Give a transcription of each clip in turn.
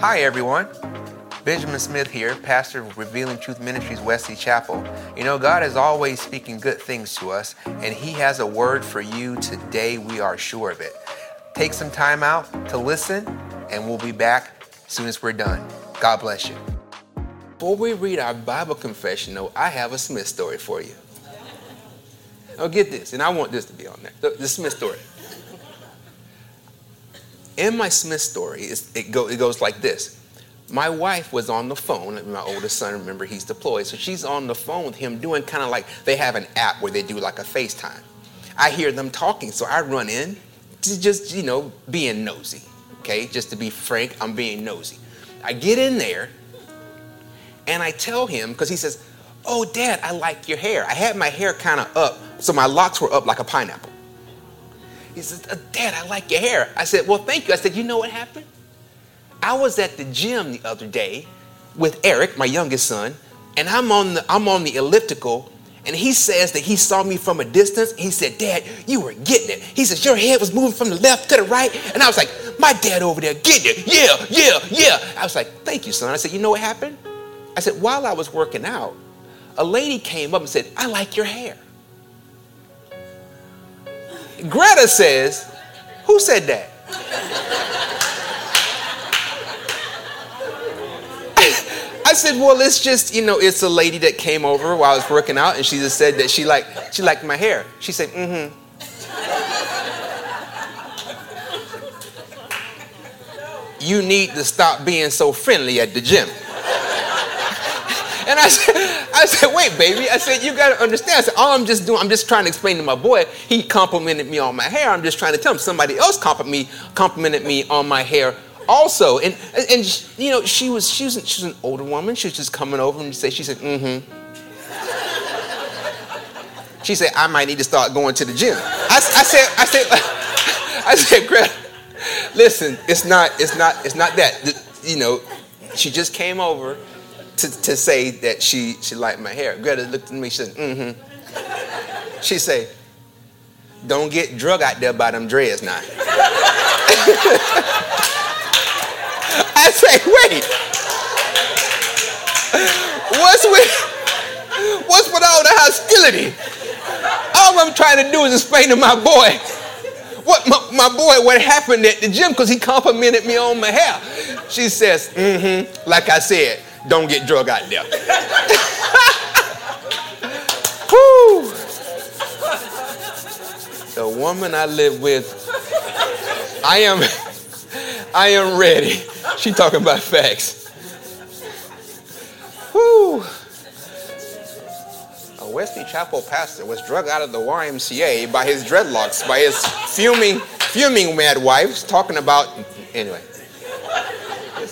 Hi, everyone. Benjamin Smith here, pastor of Revealing Truth Ministries, Wesley Chapel. You know, God is always speaking good things to us, and He has a word for you today. We are sure of it. Take some time out to listen, and we'll be back as soon as we're done. God bless you. Before we read our Bible confession, though, I have a Smith story for you. Oh, get this, and I want this to be on there. The, the Smith story. In my Smith story, it, go, it goes like this. My wife was on the phone, my oldest son, remember he's deployed, so she's on the phone with him doing kind of like, they have an app where they do like a FaceTime. I hear them talking, so I run in to just, you know, being nosy, okay? Just to be frank, I'm being nosy. I get in there and I tell him, because he says, Oh, Dad, I like your hair. I had my hair kind of up, so my locks were up like a pineapple. He says, uh, Dad, I like your hair. I said, Well, thank you. I said, You know what happened? I was at the gym the other day with Eric, my youngest son, and I'm on the I'm on the elliptical, and he says that he saw me from a distance. He said, Dad, you were getting it. He says, Your head was moving from the left to the right. And I was like, My dad over there getting it. Yeah, yeah, yeah. I was like, Thank you, son. I said, You know what happened? I said, While I was working out, a lady came up and said, I like your hair. Greta says, Who said that? I said, well, it's just, you know, it's a lady that came over while I was working out and she just said that she liked she liked my hair. She said, mm-hmm. you need to stop being so friendly at the gym. And I said, I said, wait, baby. I said, you got to understand. I said, all I'm just doing, I'm just trying to explain to my boy. He complimented me on my hair. I'm just trying to tell him somebody else complimented me, complimented me on my hair also. And and you know, she was she was she was an older woman. She was just coming over and say, she said, mm-hmm. She said, I might need to start going to the gym. I, I said, I said, I said, Greta, listen, it's not, it's not, it's not that. You know, she just came over to, to say that she, she liked my hair. Greta looked at me, she said, mm-hmm. She said, don't get drug out there by them dreads now. I say, wait. What's with what's with all the hostility? All I'm trying to do is explain to my boy what my, my boy what happened at the gym because he complimented me on my hair. She says, mm-hmm, like I said, don't get drug out there. Whew. The woman I live with, I am, I am ready. She talking about facts. Whew. A Wesley Chapel pastor was drug out of the YMCA by his dreadlocks, by his fuming, fuming mad wives, talking about, anyway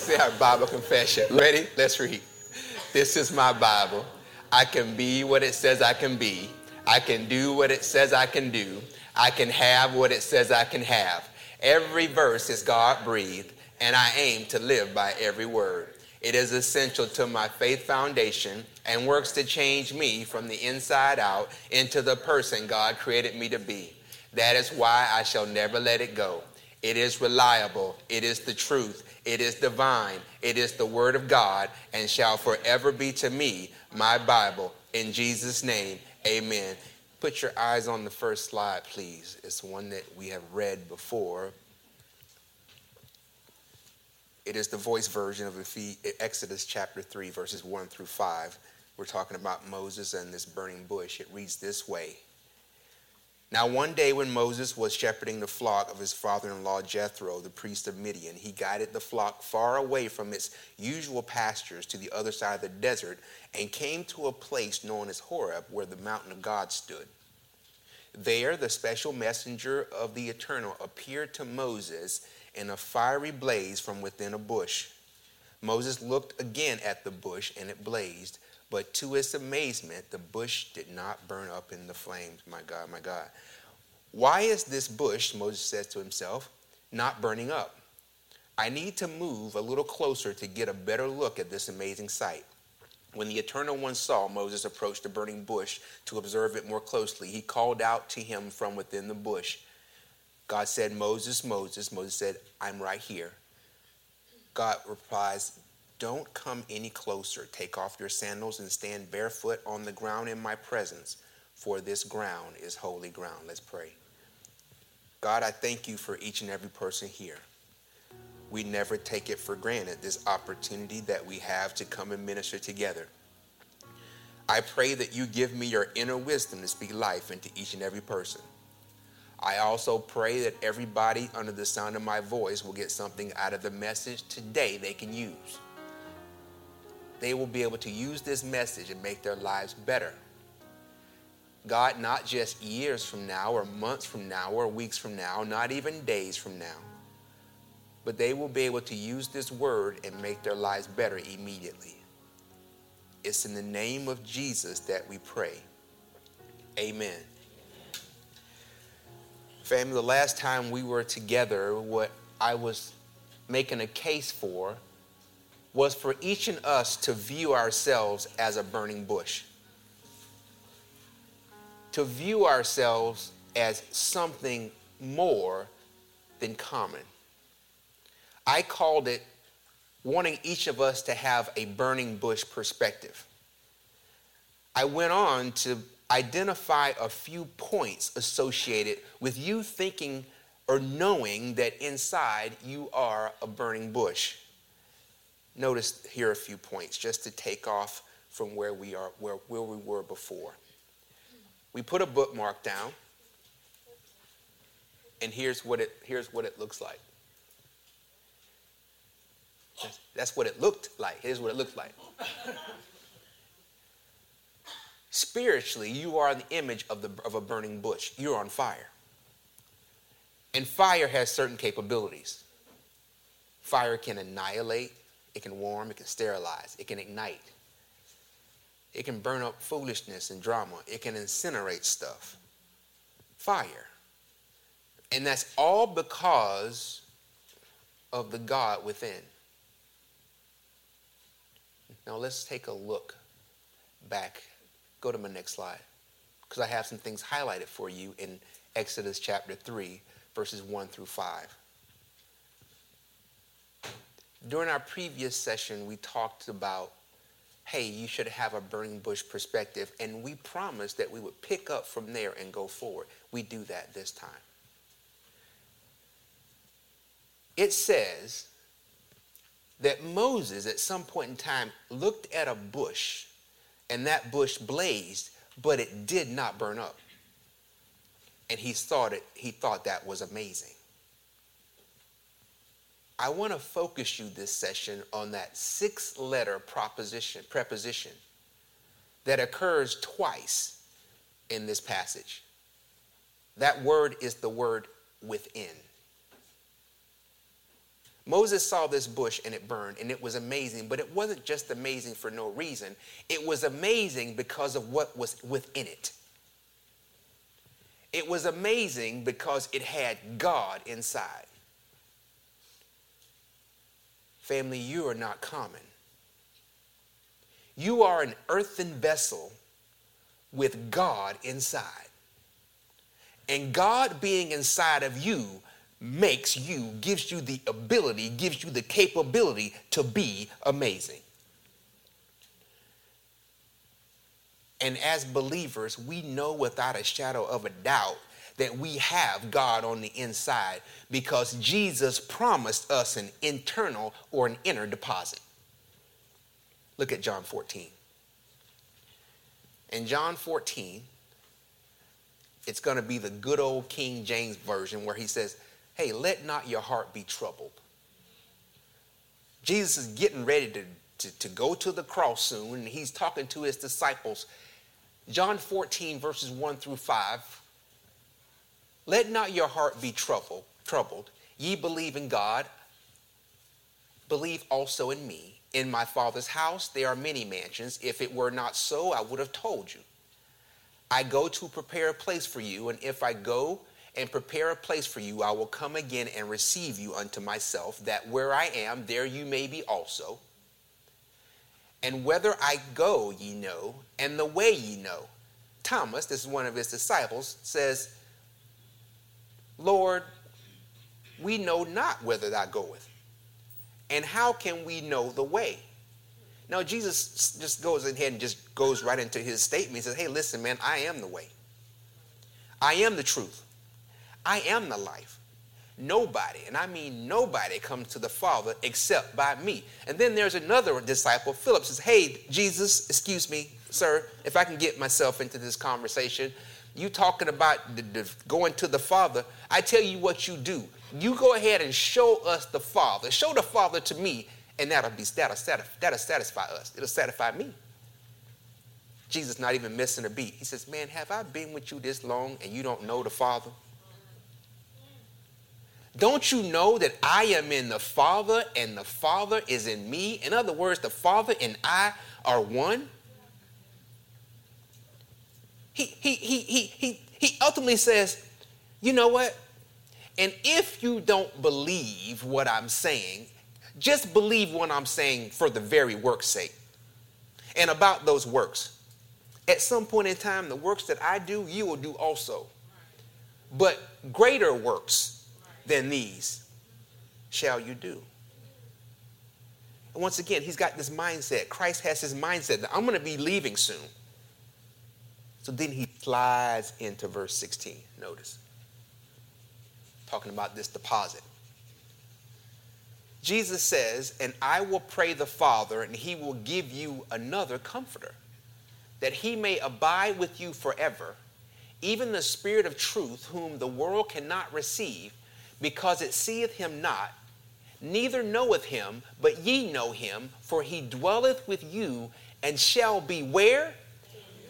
say our Bible confession. Ready? Let's read. This is my Bible. I can be what it says I can be. I can do what it says I can do. I can have what it says I can have. Every verse is God breathed, and I aim to live by every word. It is essential to my faith foundation and works to change me from the inside out into the person God created me to be. That is why I shall never let it go. It is reliable. It is the truth. It is divine. It is the word of God and shall forever be to me my Bible. In Jesus' name, amen. Put your eyes on the first slide, please. It's one that we have read before. It is the voice version of Exodus chapter 3, verses 1 through 5. We're talking about Moses and this burning bush. It reads this way now, one day when Moses was shepherding the flock of his father in law Jethro, the priest of Midian, he guided the flock far away from its usual pastures to the other side of the desert and came to a place known as Horeb, where the mountain of God stood. There, the special messenger of the Eternal appeared to Moses in a fiery blaze from within a bush. Moses looked again at the bush, and it blazed but to his amazement, the bush did not burn up in the flames. My God, my God. Why is this bush, Moses says to himself, not burning up? I need to move a little closer to get a better look at this amazing sight. When the Eternal One saw Moses approach the burning bush to observe it more closely, he called out to him from within the bush. God said, Moses, Moses. Moses said, I'm right here. God replies, Don't come any closer. Take off your sandals and stand barefoot on the ground in my presence, for this ground is holy ground. Let's pray. God, I thank you for each and every person here. We never take it for granted, this opportunity that we have to come and minister together. I pray that you give me your inner wisdom to speak life into each and every person. I also pray that everybody under the sound of my voice will get something out of the message today they can use. They will be able to use this message and make their lives better. God, not just years from now, or months from now, or weeks from now, not even days from now, but they will be able to use this word and make their lives better immediately. It's in the name of Jesus that we pray. Amen. Family, the last time we were together, what I was making a case for was for each of us to view ourselves as a burning bush. To view ourselves as something more than common. I called it wanting each of us to have a burning bush perspective. I went on to identify a few points associated with you thinking or knowing that inside you are a burning bush. Notice here a few points just to take off from where we are where, where we were before. We put a bookmark down and here's what it here's what it looks like. That's, that's what it looked like. Here's what it looked like. Spiritually, you are the image of, the, of a burning bush. You're on fire. And fire has certain capabilities. Fire can annihilate, it can warm, it can sterilize, it can ignite. It can burn up foolishness and drama, it can incinerate stuff. Fire. And that's all because of the God within. Now let's take a look back Go to my next slide. Because I have some things highlighted for you in Exodus chapter 3, verses 1 through 5. During our previous session, we talked about hey, you should have a burning bush perspective, and we promised that we would pick up from there and go forward. We do that this time. It says that Moses, at some point in time, looked at a bush and that bush blazed, but it did not burn up. And he thought it, he thought that was amazing. I want to focus you this session on that six letter proposition, preposition that occurs twice in this passage. That word is the word within. Moses saw this bush and it burned and it was amazing, but it wasn't just amazing for no reason. It was amazing because of what was within it. It was amazing because it had God inside. Family, you are not common. You are an earthen vessel with God inside. And God being inside of you makes you, gives you the ability, gives you the capability to be amazing. And as believers, we know without a shadow of a doubt that we have God on the inside because Jesus promised us an internal or an inner deposit. Look at John 14. In John 14, it's going to be the good old King James Version where he says, hey, let not your heart be troubled. Jesus is getting ready to, to, to go to the cross soon, and he's talking to his disciples. John 14, verses 1 through 5. Let not your heart be troubled, troubled. Ye believe in God, believe also in me. In my Father's house there are many mansions. If it were not so, I would have told you. I go to prepare a place for you, and if I go and prepare a place for you. I will come again and receive you unto myself, that where I am, there you may be also. And whether I go, ye know, and the way ye know. Thomas, this is one of his disciples, says, Lord, we know not whither thou goest, And how can we know the way? Now, Jesus just goes ahead and just goes right into his statement. He says, Hey, listen, man, I am the way. I am the truth. I am the life. Nobody, and I mean nobody, comes to the Father except by me. And then there's another disciple, Philip, says, Hey, Jesus, excuse me, sir, if I can get myself into this conversation, you talking about the, the, going to the Father. I tell you what you do. You go ahead and show us the Father. Show the Father to me, and that'll be that'll, that'll satisfy us. It'll satisfy me. Jesus not even missing a beat. He says, Man, have I been with you this long and you don't know the Father? Don't you know that I am in the Father and the Father is in me? In other words, the Father and I are one. He, he, he, he, he, ultimately says, you know what? And if you don't believe what I'm saying, just believe what I'm saying for the very work's sake. And about those works. At some point in time, the works that I do, you will do also. But greater works than these shall you do. And once again, he's got this mindset. Christ has his mindset that I'm going to be leaving soon. So then he slides into verse 16. Notice. Talking about this deposit. Jesus says, And I will pray the Father, and he will give you another comforter, that he may abide with you forever, even the Spirit of truth, whom the world cannot receive because it seeth him not, neither knoweth him, but ye know him, for he dwelleth with you and shall be where?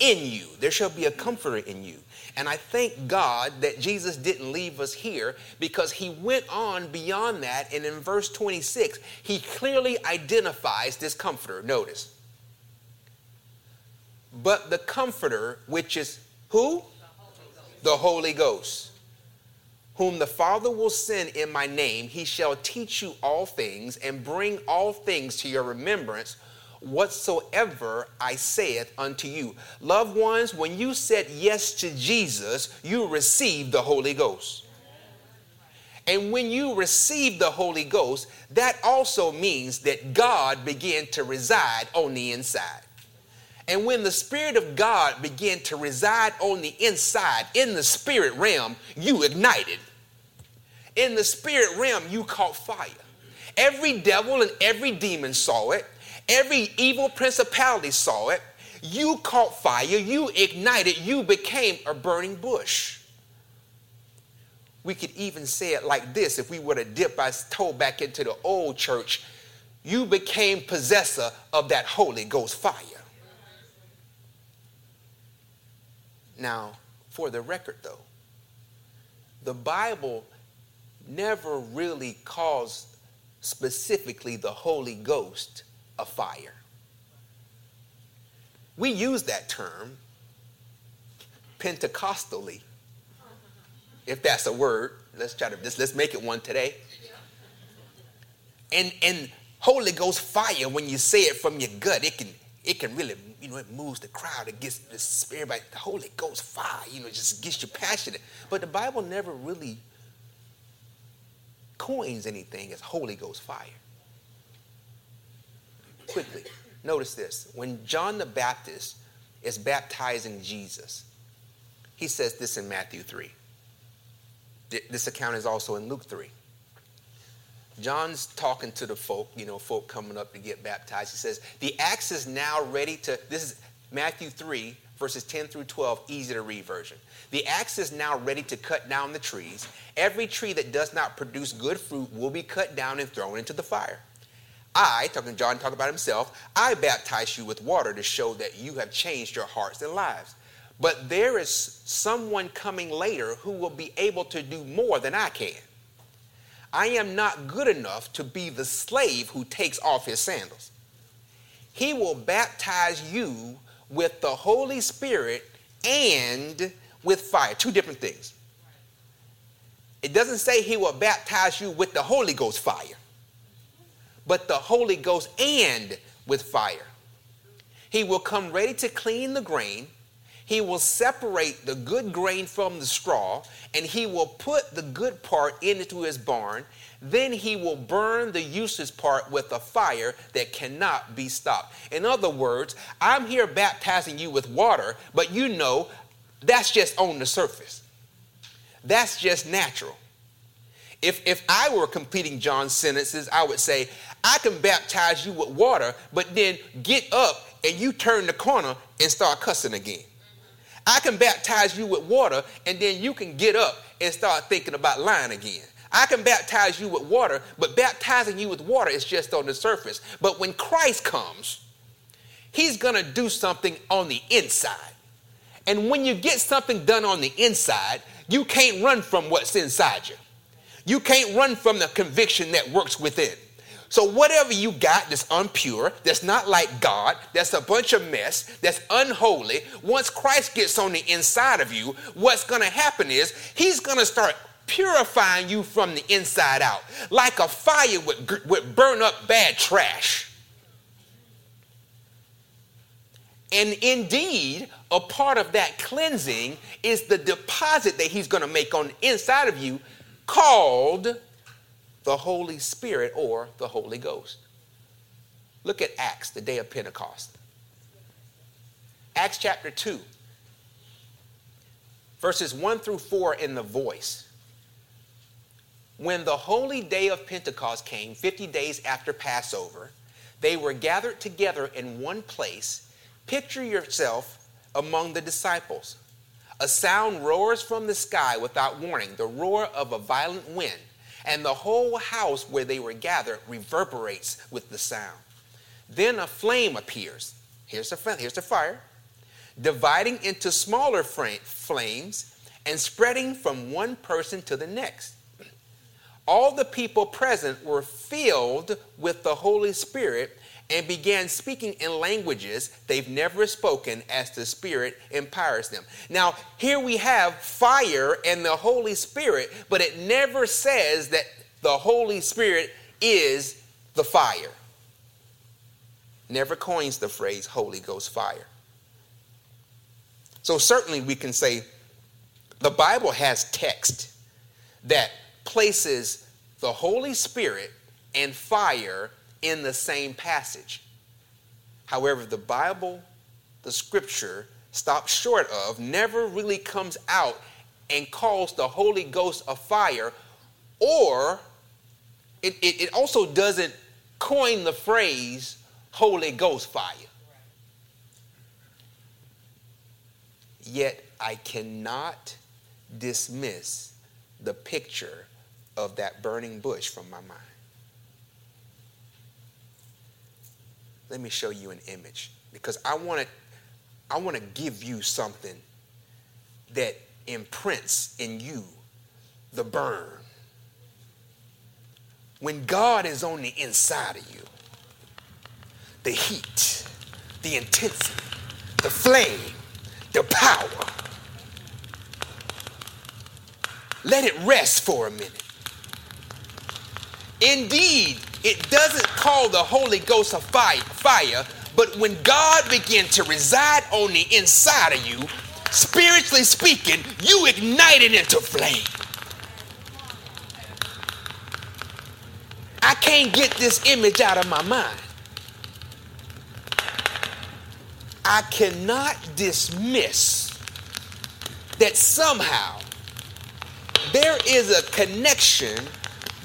In you. There shall be a comforter in you. And I thank God that Jesus didn't leave us here because he went on beyond that. And in verse 26, he clearly identifies this comforter. Notice. But the comforter, which is who? The Holy Ghost whom the Father will send in my name, he shall teach you all things and bring all things to your remembrance whatsoever I saith unto you. Loved ones, when you said yes to Jesus, you received the Holy Ghost. And when you receive the Holy Ghost, that also means that God began to reside on the inside. And when the Spirit of God began to reside on the inside, in the spirit realm, you ignited. In the spirit realm, you caught fire. Every devil and every demon saw it, every evil principality saw it. You caught fire, you ignited, you became a burning bush. We could even say it like this if we were to dip our toe back into the old church you became possessor of that Holy Ghost fire. Now, for the record though, the Bible never really calls specifically the Holy Ghost a fire. We use that term Pentecostally, if that's a word. Let's try to let's, let's make it one today. And and Holy Ghost fire, when you say it from your gut, it can it can really you know, it moves the crowd. It gets the spirit, by the Holy Ghost fire, you know, it just gets you passionate. But the Bible never really coins anything as Holy Ghost fire. Quickly, notice this. When John the Baptist is baptizing Jesus, he says this in Matthew 3. This account is also in Luke 3. John's talking to the folk, you know, folk coming up to get baptized. He says, The axe is now ready to, this is Matthew 3, verses 10 through 12, easy to read version. The axe is now ready to cut down the trees. Every tree that does not produce good fruit will be cut down and thrown into the fire. I, talking John, talking about himself, I baptize you with water to show that you have changed your hearts and lives. But there is someone coming later who will be able to do more than I can. I am not good enough to be the slave who takes off his sandals. He will baptize you with the Holy Spirit and with fire. Two different things. It doesn't say he will baptize you with the Holy Ghost fire, but the Holy Ghost and with fire. He will come ready to clean the grain. He will separate the good grain from the straw, and he will put the good part into his barn. Then he will burn the useless part with a fire that cannot be stopped. In other words, I'm here baptizing you with water, but you know that's just on the surface. That's just natural. If, if I were completing John's sentences, I would say, I can baptize you with water, but then get up and you turn the corner and start cussing again. I can baptize you with water, and then you can get up and start thinking about lying again. I can baptize you with water, but baptizing you with water is just on the surface. But when Christ comes, he's going to do something on the inside. And when you get something done on the inside, you can't run from what's inside you. You can't run from the conviction that works within. So, whatever you got that's unpure, that's not like God, that's a bunch of mess, that's unholy, once Christ gets on the inside of you, what's going to happen is He's going to start purifying you from the inside out, like a fire would, would burn up bad trash. And indeed, a part of that cleansing is the deposit that He's going to make on the inside of you called the Holy Spirit or the Holy Ghost. Look at Acts, the day of Pentecost. Acts chapter 2, verses 1 through 4 in the voice. When the holy day of Pentecost came, 50 days after Passover, they were gathered together in one place. Picture yourself among the disciples. A sound roars from the sky without warning, the roar of a violent wind and the whole house where they were gathered reverberates with the sound. Then a flame appears. Here's the, here's the fire, dividing into smaller flames and spreading from one person to the next. All the people present were filled with the Holy Spirit and began speaking in languages they've never spoken as the Spirit empowers them. Now, here we have fire and the Holy Spirit, but it never says that the Holy Spirit is the fire. Never coins the phrase Holy Ghost fire. So, certainly, we can say the Bible has text that places the Holy Spirit and fire in the same passage. However, the Bible, the scripture, stops short of, never really comes out and calls the Holy Ghost a fire, or it, it, it also doesn't coin the phrase Holy Ghost fire. Yet I cannot dismiss the picture of that burning bush from my mind. Let me show you an image because I want to I want to give you something that imprints in you the burn. When God is on the inside of you, the heat, the intensity, the flame, the power. Let it rest for a minute. Indeed, it doesn't call the Holy Ghost a fire, but when God begins to reside on the inside of you, spiritually speaking, you ignite it into flame. I can't get this image out of my mind. I cannot dismiss that somehow there is a connection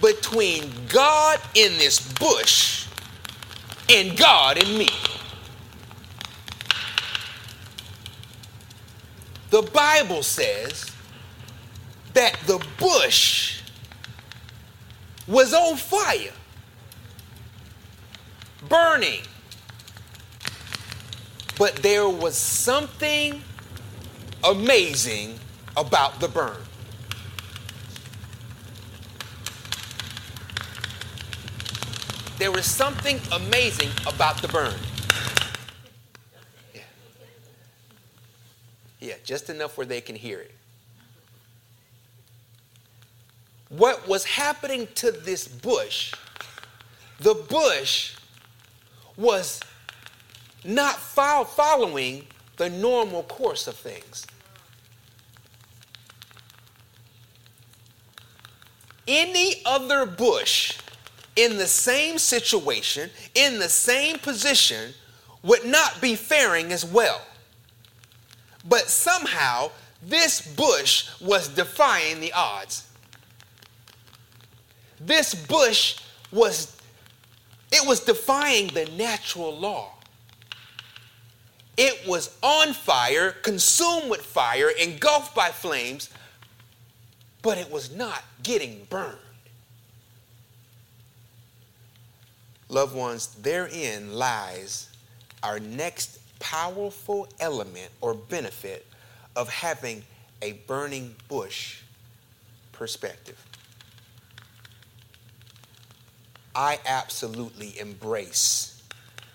between God in this bush and God in me. The Bible says that the bush was on fire, burning. But there was something amazing about the burn. There was something amazing about the burn. Yeah. Yeah, just enough where they can hear it. What was happening to this bush, the bush was not following the normal course of things. Any other bush in the same situation, in the same position, would not be faring as well. But somehow, this bush was defying the odds. This bush was it was defying the natural law. It was on fire, consumed with fire, engulfed by flames, but it was not getting burned. Loved ones, therein lies our next powerful element or benefit of having a burning bush perspective. I absolutely embrace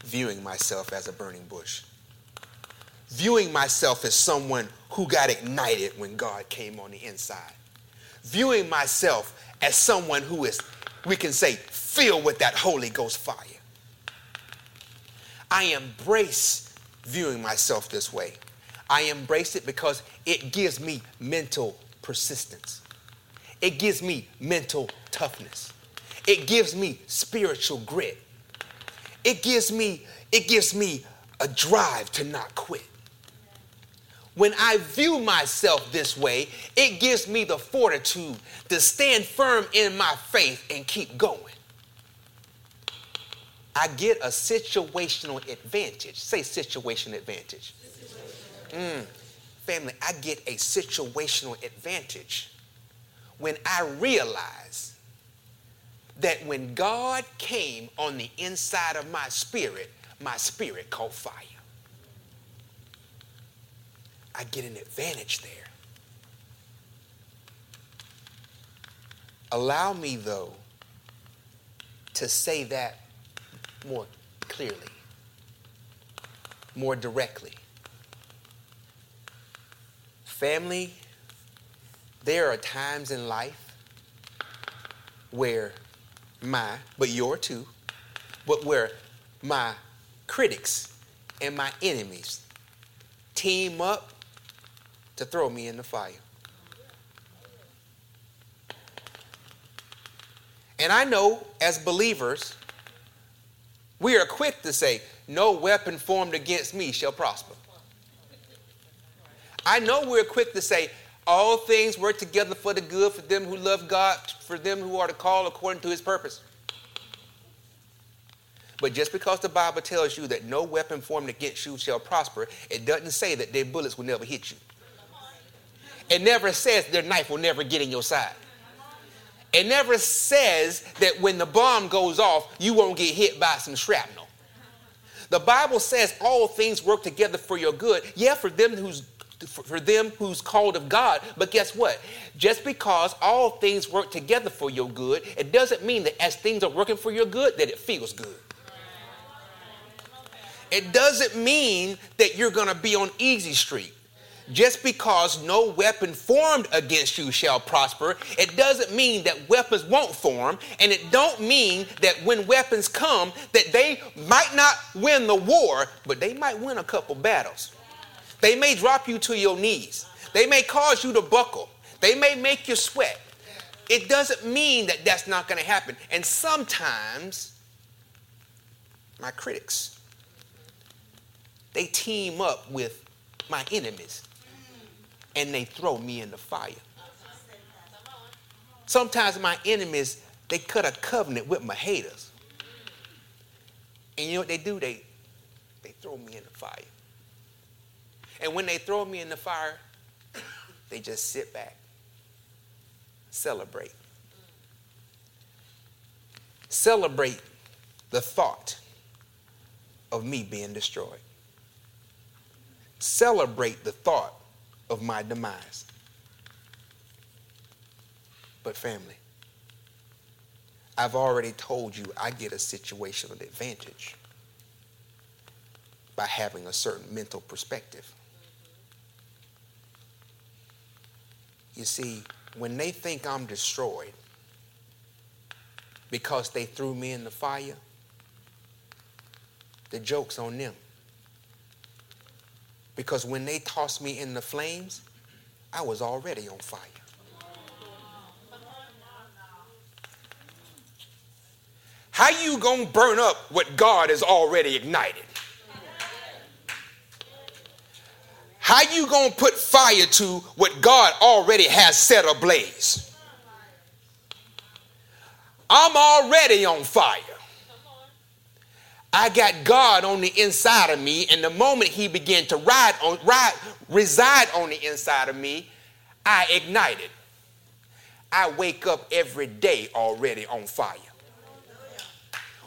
viewing myself as a burning bush. Viewing myself as someone who got ignited when God came on the inside. Viewing myself as someone who is, we can say, filled with that Holy Ghost fire. I embrace viewing myself this way. I embrace it because it gives me mental persistence. It gives me mental toughness. It gives me spiritual grit. It gives me, it gives me a drive to not quit. When I view myself this way, it gives me the fortitude to stand firm in my faith and keep going. I get a situational advantage. Say situation advantage. Mm. Family, I get a situational advantage when I realize that when God came on the inside of my spirit, my spirit caught fire. I get an advantage there. Allow me, though, to say that more clearly, more directly. Family, there are times in life where my, but your too, but where my critics and my enemies team up to throw me in the fire. And I know as believers, we are quick to say, No weapon formed against me shall prosper. I know we're quick to say, all things work together for the good for them who love God, for them who are to call according to his purpose. But just because the Bible tells you that no weapon formed against you shall prosper, it doesn't say that their bullets will never hit you. It never says their knife will never get in your side. It never says that when the bomb goes off, you won't get hit by some shrapnel. The Bible says all things work together for your good. Yeah, for them who's for them who's called of God. But guess what? Just because all things work together for your good, it doesn't mean that as things are working for your good, that it feels good. It doesn't mean that you're going to be on easy street. Just because no weapon formed against you shall prosper, it doesn't mean that weapons won't form, and it don't mean that when weapons come that they might not win the war, but they might win a couple battles. They may drop you to your knees. They may cause you to buckle. They may make you sweat. It doesn't mean that that's not going to happen. And sometimes my critics they team up with my enemies and they throw me in the fire. Sometimes my enemies they cut a covenant with my haters. And you know what they do? They they throw me in the fire. And when they throw me in the fire, they just sit back, celebrate. Celebrate the thought of me being destroyed. Celebrate the thought of my demise. But, family, I've already told you I get a situational advantage by having a certain mental perspective. You see, when they think I'm destroyed because they threw me in the fire, the joke's on them. Because when they tossed me in the flames, I was already on fire. How you going to burn up what God has already ignited? How you going to put fire to what God already has set ablaze? I'm already on fire. I got God on the inside of me, and the moment He began to ride on, ride, reside on the inside of me, I ignited. I wake up every day already on fire.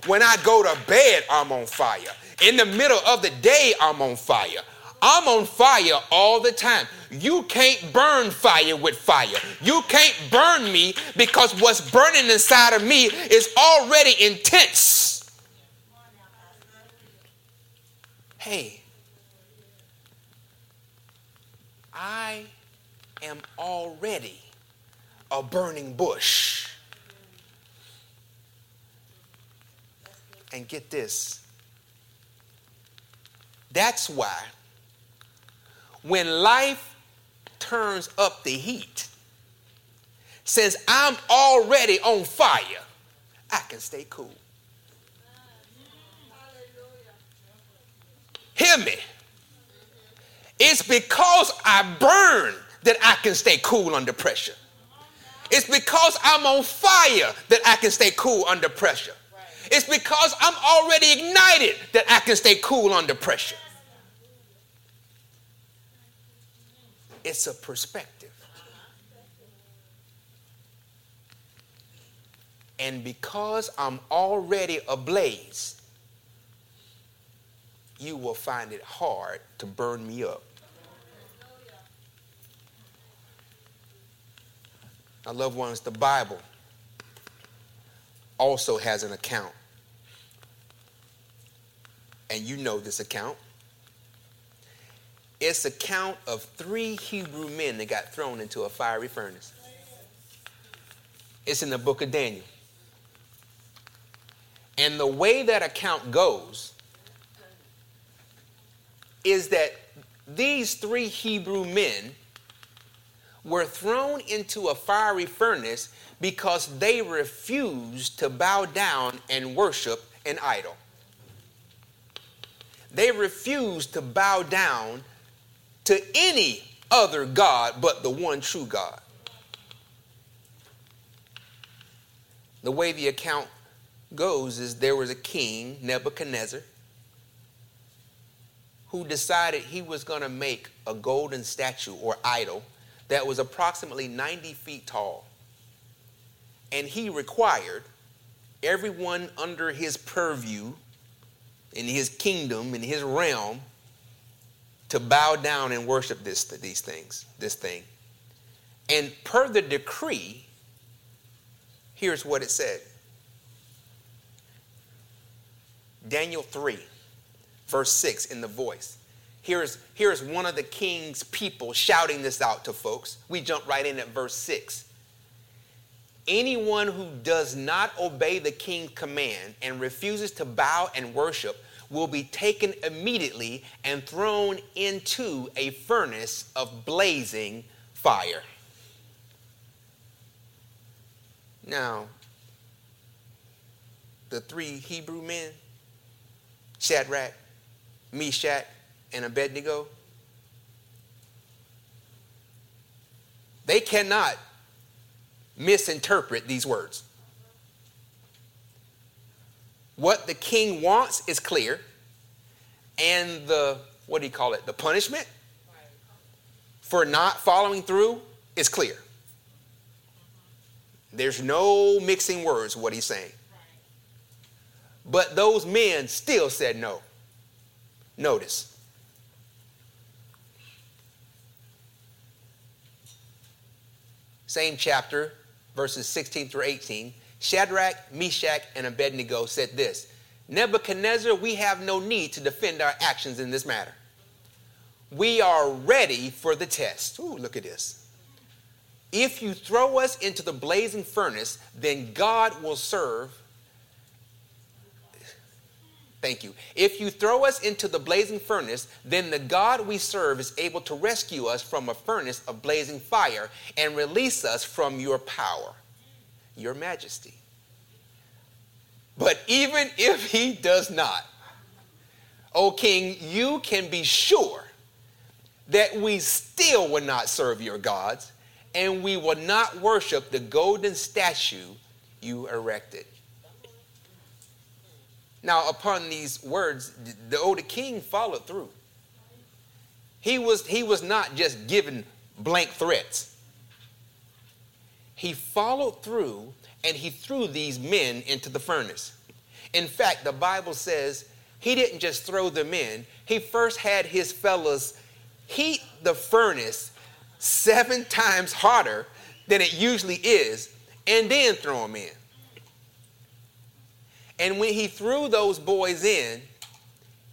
When I go to bed, I'm on fire. In the middle of the day, I'm on fire. I'm on fire all the time. You can't burn fire with fire. You can't burn me because what's burning inside of me is already intense. Hey, I am already a burning bush. And get this. That's why when life turns up the heat, since I'm already on fire, I can stay cool. Hear me. It's because I burn that I can stay cool under pressure. It's because I'm on fire that I can stay cool under pressure. It's because I'm already ignited that I can stay cool under pressure. It's a perspective. And because I'm already ablaze, you will find it hard to burn me up. Now, loved ones, the Bible also has an account. And you know this account. It's account of three Hebrew men that got thrown into a fiery furnace. It's in the book of Daniel. And the way that account goes is that these three Hebrew men were thrown into a fiery furnace because they refused to bow down and worship an idol. They refused to bow down to any other God but the one true God. The way the account goes is there was a king, Nebuchadnezzar, who decided he was going to make a golden statue or idol that was approximately 90 feet tall. And he required everyone under his purview, in his kingdom, in his realm, to bow down and worship this, these things, this thing. And per the decree, here's what it said Daniel 3, verse 6 in the voice. Here's, here's one of the king's people shouting this out to folks. We jump right in at verse 6. Anyone who does not obey the king's command and refuses to bow and worship will be taken immediately and thrown into a furnace of blazing fire. Now, the three Hebrew men, Shadrach, Meshach, and Abednego, they cannot misinterpret these words. What the king wants is clear, and the, what do you call it, the punishment for not following through is clear. There's no mixing words, what he's saying. But those men still said no. Notice. Same chapter, verses 16 through 18. Shadrach, Meshach, and Abednego said this Nebuchadnezzar, we have no need to defend our actions in this matter. We are ready for the test. Ooh, look at this. If you throw us into the blazing furnace, then God will serve. Thank you. If you throw us into the blazing furnace, then the God we serve is able to rescue us from a furnace of blazing fire and release us from your power, your majesty. But even if he does not, O king, you can be sure that we still will not serve your gods and we will not worship the golden statue you erected. Now, upon these words, the oh, older king followed through. He was, he was not just given blank threats. He followed through and he threw these men into the furnace. In fact, the Bible says he didn't just throw them in, he first had his fellows heat the furnace seven times harder than it usually is and then throw them in. And when he threw those boys in,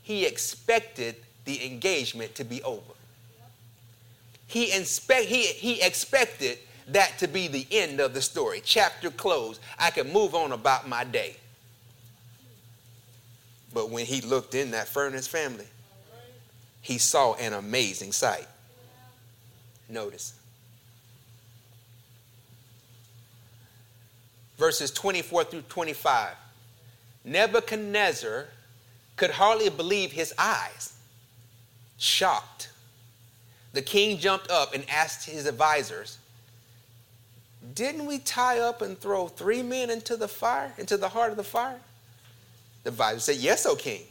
he expected the engagement to be over. He, inspect, he, he expected that to be the end of the story. Chapter closed. I can move on about my day. But when he looked in that furnace family, he saw an amazing sight. Notice. Verses 24 through 25. Nebuchadnezzar could hardly believe his eyes. Shocked, the king jumped up and asked his advisors, Didn't we tie up and throw three men into the fire, into the heart of the fire? The advisor said, Yes, O king.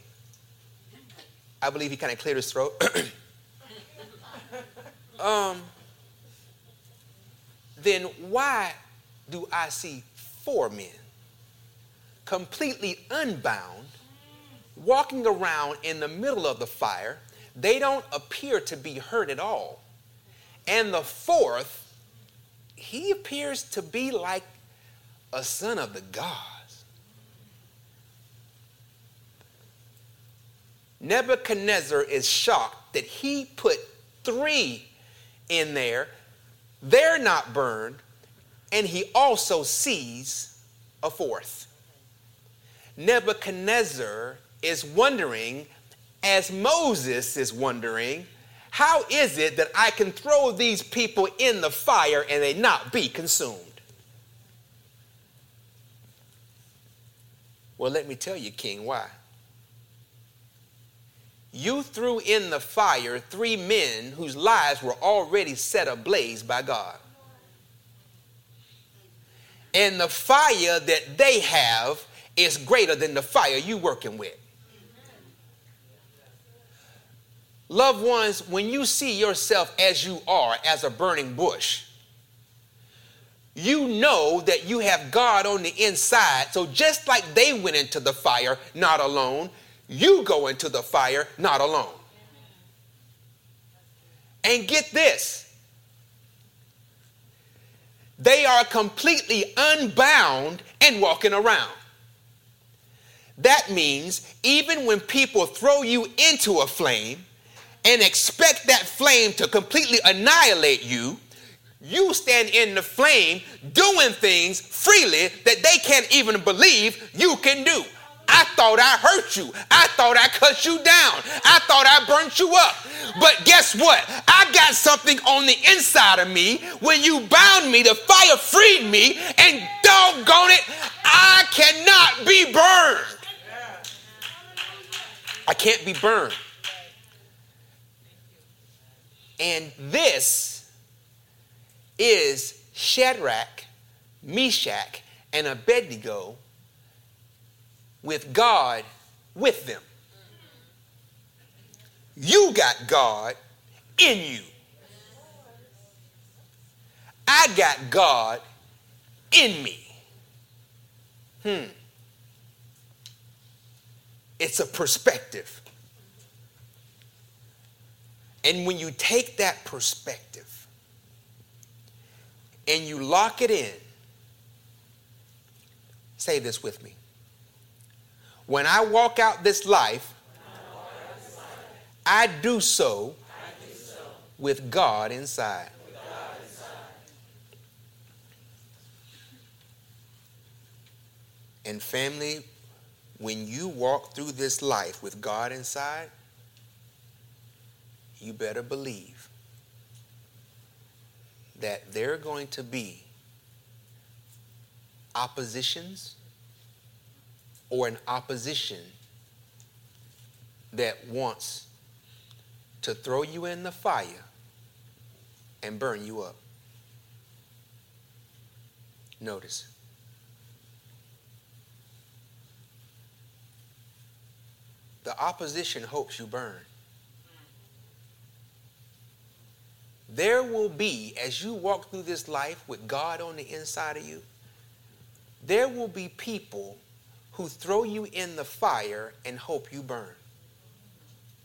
I believe he kind of cleared his throat. um, then why do I see four men? Completely unbound, walking around in the middle of the fire. They don't appear to be hurt at all. And the fourth, he appears to be like a son of the gods. Nebuchadnezzar is shocked that he put three in there. They're not burned. And he also sees a fourth. Nebuchadnezzar is wondering, as Moses is wondering, how is it that I can throw these people in the fire and they not be consumed? Well, let me tell you, King, why. You threw in the fire three men whose lives were already set ablaze by God. And the fire that they have is greater than the fire you working with. Loved ones, when you see yourself as you are, as a burning bush, you know that you have God on the inside. So just like they went into the fire not alone, you go into the fire not alone. And get this they are completely unbound and walking around. That means even when people throw you into a flame and expect that flame to completely annihilate you, you stand in the flame doing things freely that they can't even believe you can do. I thought I hurt you. I thought I cut you down. I thought I burnt you up. But guess what? I got something on the inside of me. When you bound me, the fire freed me, and doggone it, I cannot be burned. I can't be burned. And this is Shadrach, Meshach, and Abednego with God with them. You got God in you. I got God in me. Hmm. It's a perspective. And when you take that perspective and you lock it in, say this with me. When I walk out this life, I do so with God inside. And family, when you walk through this life with God inside, you better believe that there are going to be oppositions or an opposition that wants to throw you in the fire and burn you up. Notice. The opposition hopes you burn. There will be, as you walk through this life with God on the inside of you, there will be people who throw you in the fire and hope you burn.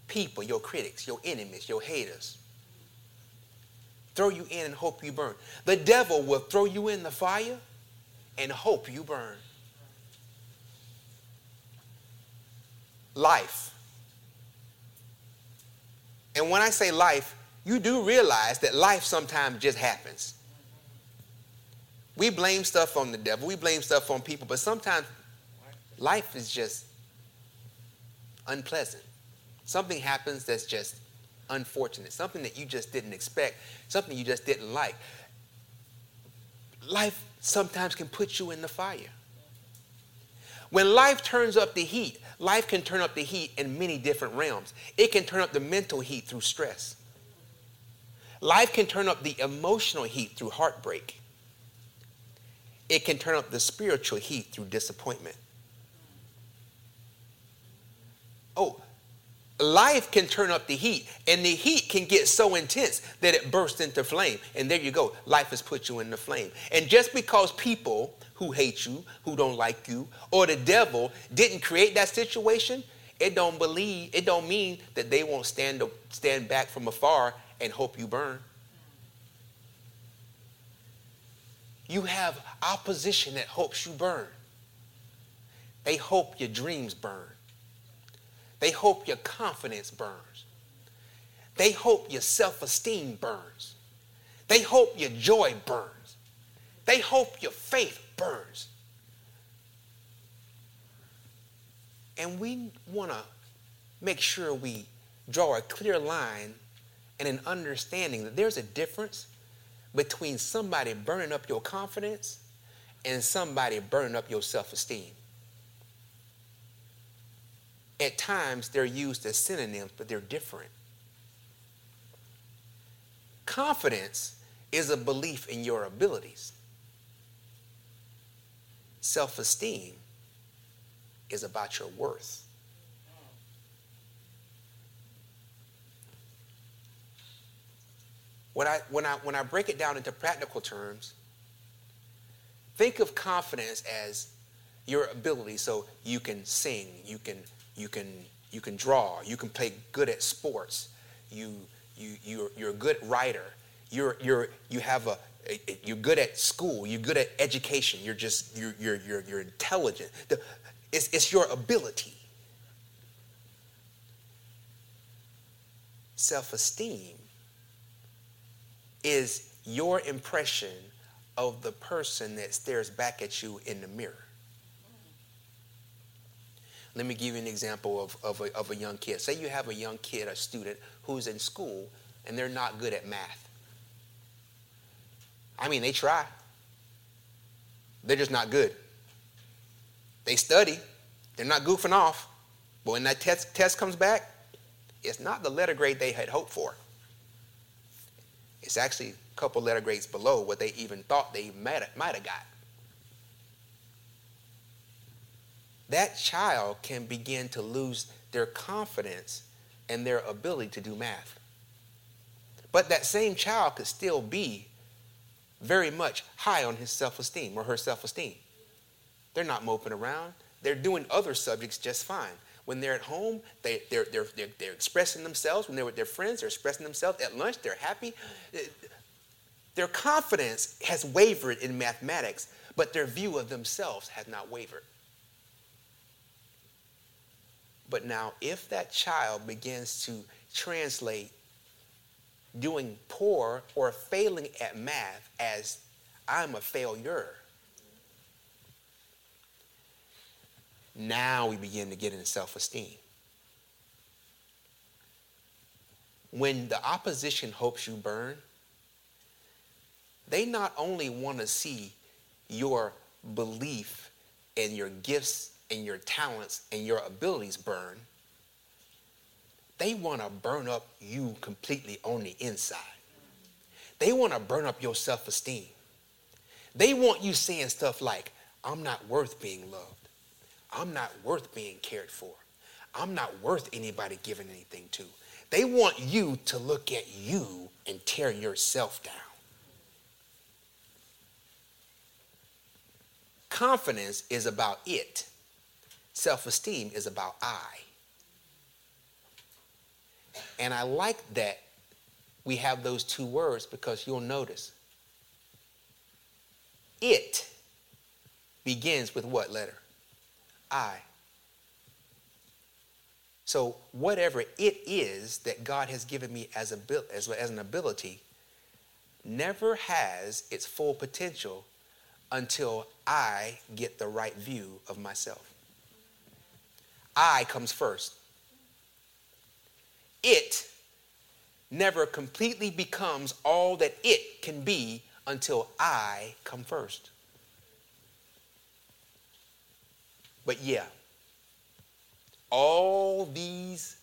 People, your critics, your enemies, your haters. Throw you in and hope you burn. The devil will throw you in the fire and hope you burn. Life. And when I say life, you do realize that life sometimes just happens. We blame stuff on the devil, we blame stuff on people, but sometimes life is just unpleasant. Something happens that's just unfortunate, something that you just didn't expect, something you just didn't like. Life sometimes can put you in the fire. When life turns up the heat, life can turn up the heat in many different realms. It can turn up the mental heat through stress. Life can turn up the emotional heat through heartbreak. It can turn up the spiritual heat through disappointment. Oh, life can turn up the heat, and the heat can get so intense that it bursts into flame. And there you go. Life has put you in the flame. And just because people who hate you, who don't like you, or the devil didn't create that situation, it don't believe, it don't mean that they won't stand stand back from afar and hope you burn. You have opposition that hopes you burn. They hope your dreams burn. They hope your confidence burns. They hope your self esteem burns. They hope your joy burns. They hope your faith burns. And we want to make sure we draw a clear line and an understanding that there's a difference between somebody burning up your confidence and somebody burning up your self esteem. At times, they're used as synonyms, but they're different. Confidence is a belief in your abilities. Self esteem is about your worth. When I, when, I, when I break it down into practical terms, think of confidence as your ability so you can sing, you can, you can, you can draw, you can play good at sports, you, you, you're, you're a good writer, you're, you're, you have a, you're good at school, you're good at education, you're just, you're, you're, you're, you're intelligent. The, it's, it's your ability. Self esteem is your impression of the person that stares back at you in the mirror. Let me give you an example of, of, a, of a young kid. Say you have a young kid, a student, who's in school and they're not good at math. I mean, they try, they're just not good. They study, they're not goofing off, but when that test, test comes back, it's not the letter grade they had hoped for. It's actually a couple letter grades below what they even thought they might have got. That child can begin to lose their confidence and their ability to do math. But that same child could still be very much high on his self esteem or her self esteem. They're not moping around, they're doing other subjects just fine. When they're at home, they, they're, they're, they're, they're expressing themselves. When they're with their friends, they're expressing themselves. At lunch, they're happy. Their confidence has wavered in mathematics, but their view of themselves has not wavered. But now, if that child begins to translate doing poor or failing at math as I'm a failure, Now we begin to get into self esteem. When the opposition hopes you burn, they not only want to see your belief and your gifts and your talents and your abilities burn, they want to burn up you completely on the inside. They want to burn up your self esteem. They want you saying stuff like, I'm not worth being loved. I'm not worth being cared for. I'm not worth anybody giving anything to. They want you to look at you and tear yourself down. Confidence is about it, self esteem is about I. And I like that we have those two words because you'll notice it begins with what letter? I. So, whatever it is that God has given me as, a, as, as an ability never has its full potential until I get the right view of myself. I comes first. It never completely becomes all that it can be until I come first. But yeah, all these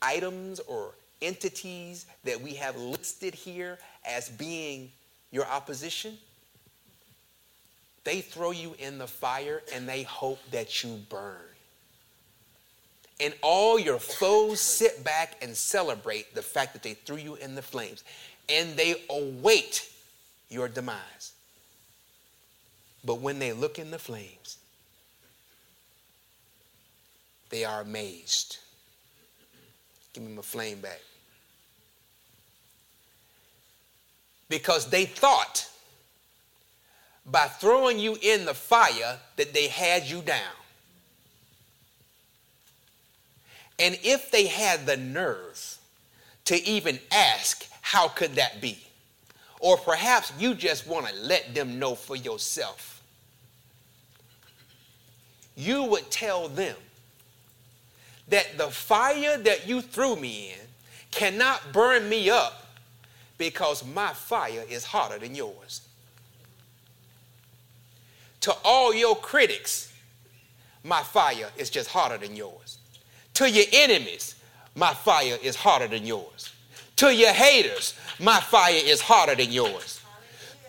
items or entities that we have listed here as being your opposition, they throw you in the fire and they hope that you burn. And all your foes sit back and celebrate the fact that they threw you in the flames. And they await your demise. But when they look in the flames, they are amazed. Give me my flame back. Because they thought by throwing you in the fire that they had you down. And if they had the nerve to even ask, how could that be? Or perhaps you just want to let them know for yourself. You would tell them that the fire that you threw me in cannot burn me up because my fire is hotter than yours. To all your critics, my fire is just hotter than yours. To your enemies, my fire is hotter than yours. To your haters, my fire is hotter than yours.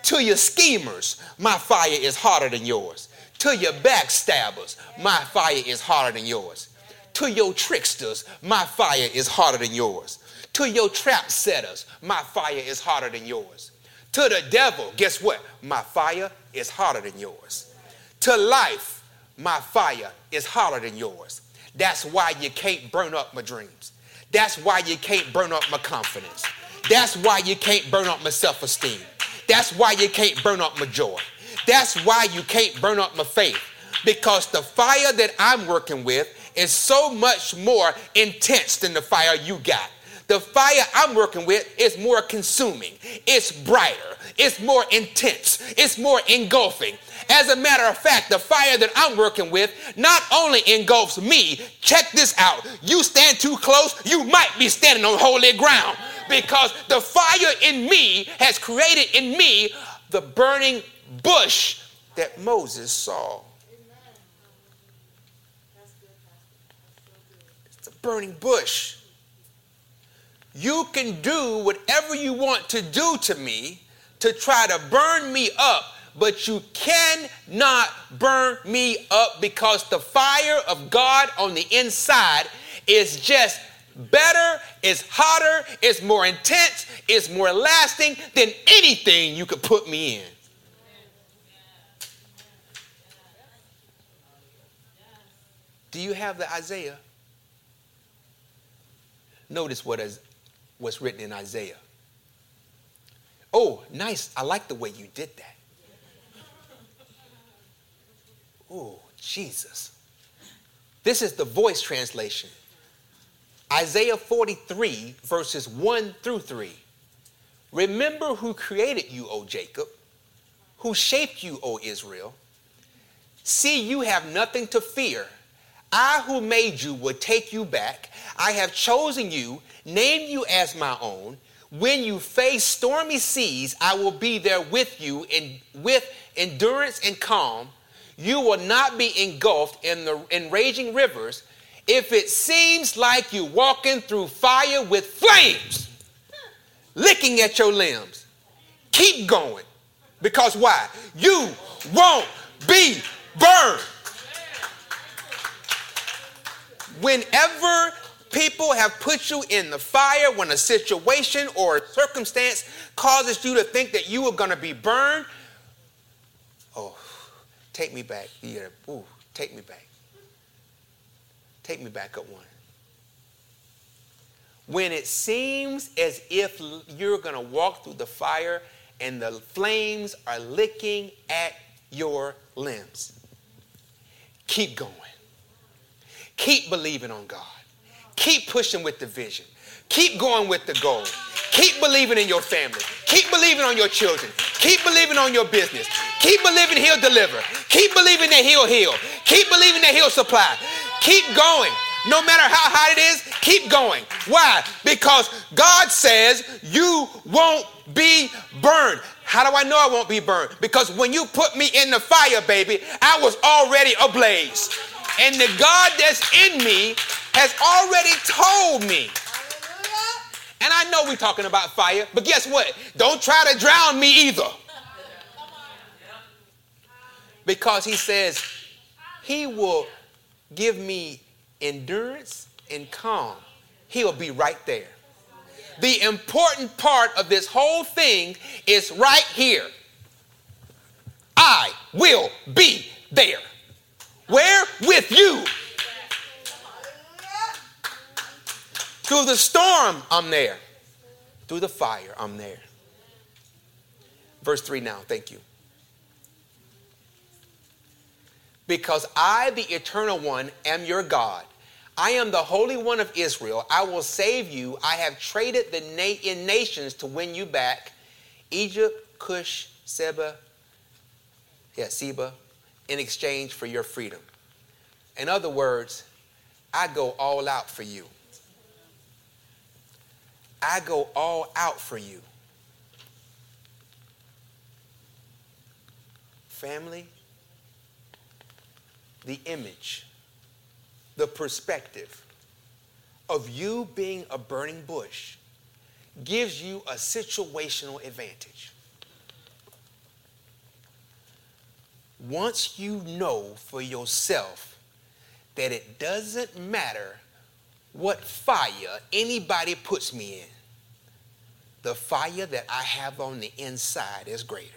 To your schemers, my fire is hotter than yours. To your backstabbers, my fire is hotter than yours. To your tricksters, my fire is hotter than yours. To your trap setters, my fire is hotter than yours. To the devil, guess what? My fire is hotter than yours. To life, my fire is hotter than yours. That's why you can't burn up my dreams. That's why you can't burn up my confidence. That's why you can't burn up my self esteem. That's why you can't burn up my joy. That's why you can't burn up my faith. Because the fire that I'm working with is so much more intense than the fire you got. The fire I'm working with is more consuming, it's brighter, it's more intense, it's more engulfing. As a matter of fact, the fire that I'm working with not only engulfs me, check this out. You stand too close, you might be standing on holy ground because the fire in me has created in me the burning bush that Moses saw. It's a burning bush. You can do whatever you want to do to me to try to burn me up but you cannot burn me up because the fire of God on the inside is just better, is hotter, is more intense, is more lasting than anything you could put me in. Do you have the Isaiah? Notice what what's written in Isaiah. Oh, nice. I like the way you did that. Oh, Jesus. This is the voice translation. Isaiah 43, verses 1 through 3. Remember who created you, O Jacob, who shaped you, O Israel. See, you have nothing to fear. I who made you will take you back. I have chosen you, named you as my own. When you face stormy seas, I will be there with you with endurance and calm. You will not be engulfed in the in raging rivers. If it seems like you're walking through fire with flames licking at your limbs, keep going. Because why? You won't be burned. Whenever people have put you in the fire, when a situation or a circumstance causes you to think that you are going to be burned, oh, take me back. Yeah, ooh, take me back. Take me back up one. When it seems as if you're going to walk through the fire and the flames are licking at your limbs, keep going. Keep believing on God. Keep pushing with the vision. Keep going with the goal. Keep believing in your family. Keep believing on your children. Keep believing on your business. Keep believing He'll deliver. Keep believing that He'll heal. Keep believing that He'll supply. Keep going. No matter how hot it is, keep going. Why? Because God says you won't be burned. How do I know I won't be burned? Because when you put me in the fire, baby, I was already ablaze. And the God that's in me has already told me. And I know we're talking about fire, but guess what? Don't try to drown me either. Because he says he will give me endurance and calm. He'll be right there. The important part of this whole thing is right here. I will be there. Where? With you. Through the storm, I'm there. Through the fire, I'm there. Verse 3 now, thank you. Because I, the eternal one, am your God. I am the Holy One of Israel. I will save you. I have traded the na- in nations to win you back Egypt, Cush, Seba, yeah, Seba, in exchange for your freedom. In other words, I go all out for you. I go all out for you. Family, the image, the perspective of you being a burning bush gives you a situational advantage. Once you know for yourself that it doesn't matter what fire anybody puts me in, the fire that I have on the inside is greater.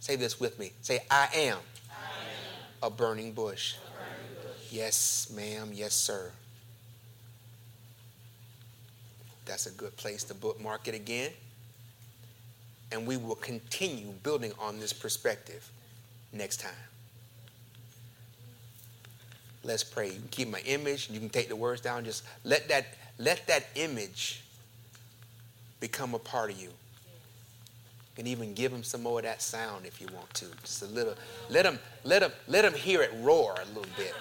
Say this with me. Say, I am, I am. A, burning a burning bush. Yes, ma'am. Yes, sir. That's a good place to bookmark it again and we will continue building on this perspective next time. Let's pray. You can keep my image, you can take the words down, just let that let that image become a part of you. And even give them some more of that sound if you want to. Just a little let them let them let them hear it roar a little bit.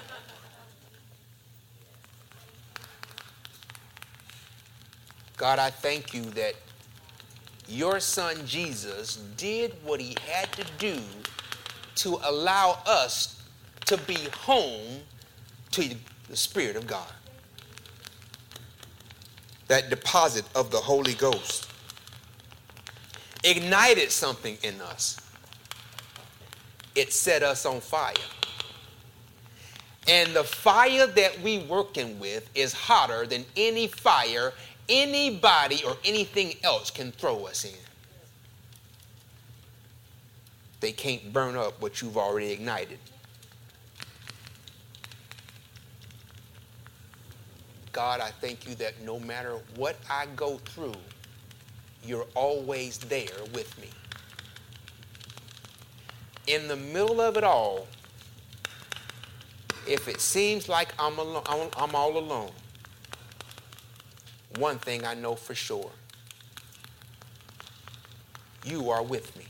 God, I thank you that your son Jesus did what he had to do to allow us to be home to the Spirit of God. That deposit of the Holy Ghost ignited something in us. It set us on fire. And the fire that we're working with is hotter than any fire anybody or anything else can throw us in. They can't burn up what you've already ignited. God, I thank you that no matter what I go through, you're always there with me. In the middle of it all, if it seems like I'm, alone, I'm all alone, one thing I know for sure you are with me.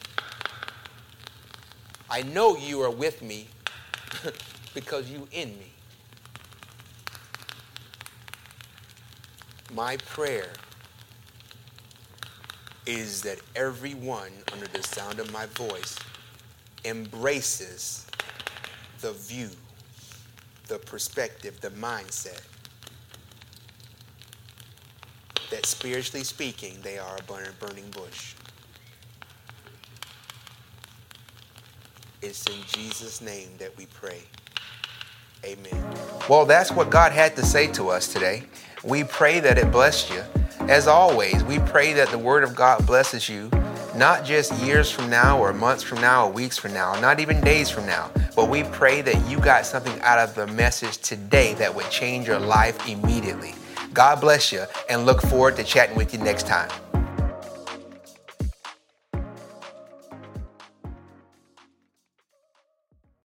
I know you are with me because you in me. My prayer is that everyone under the sound of my voice embraces the view, the perspective, the mindset that spiritually speaking, they are a burning bush. It's in Jesus' name that we pray. Amen. Well, that's what God had to say to us today. We pray that it blessed you. As always, we pray that the Word of God blesses you, not just years from now or months from now or weeks from now, not even days from now, but we pray that you got something out of the message today that would change your life immediately. God bless you and look forward to chatting with you next time.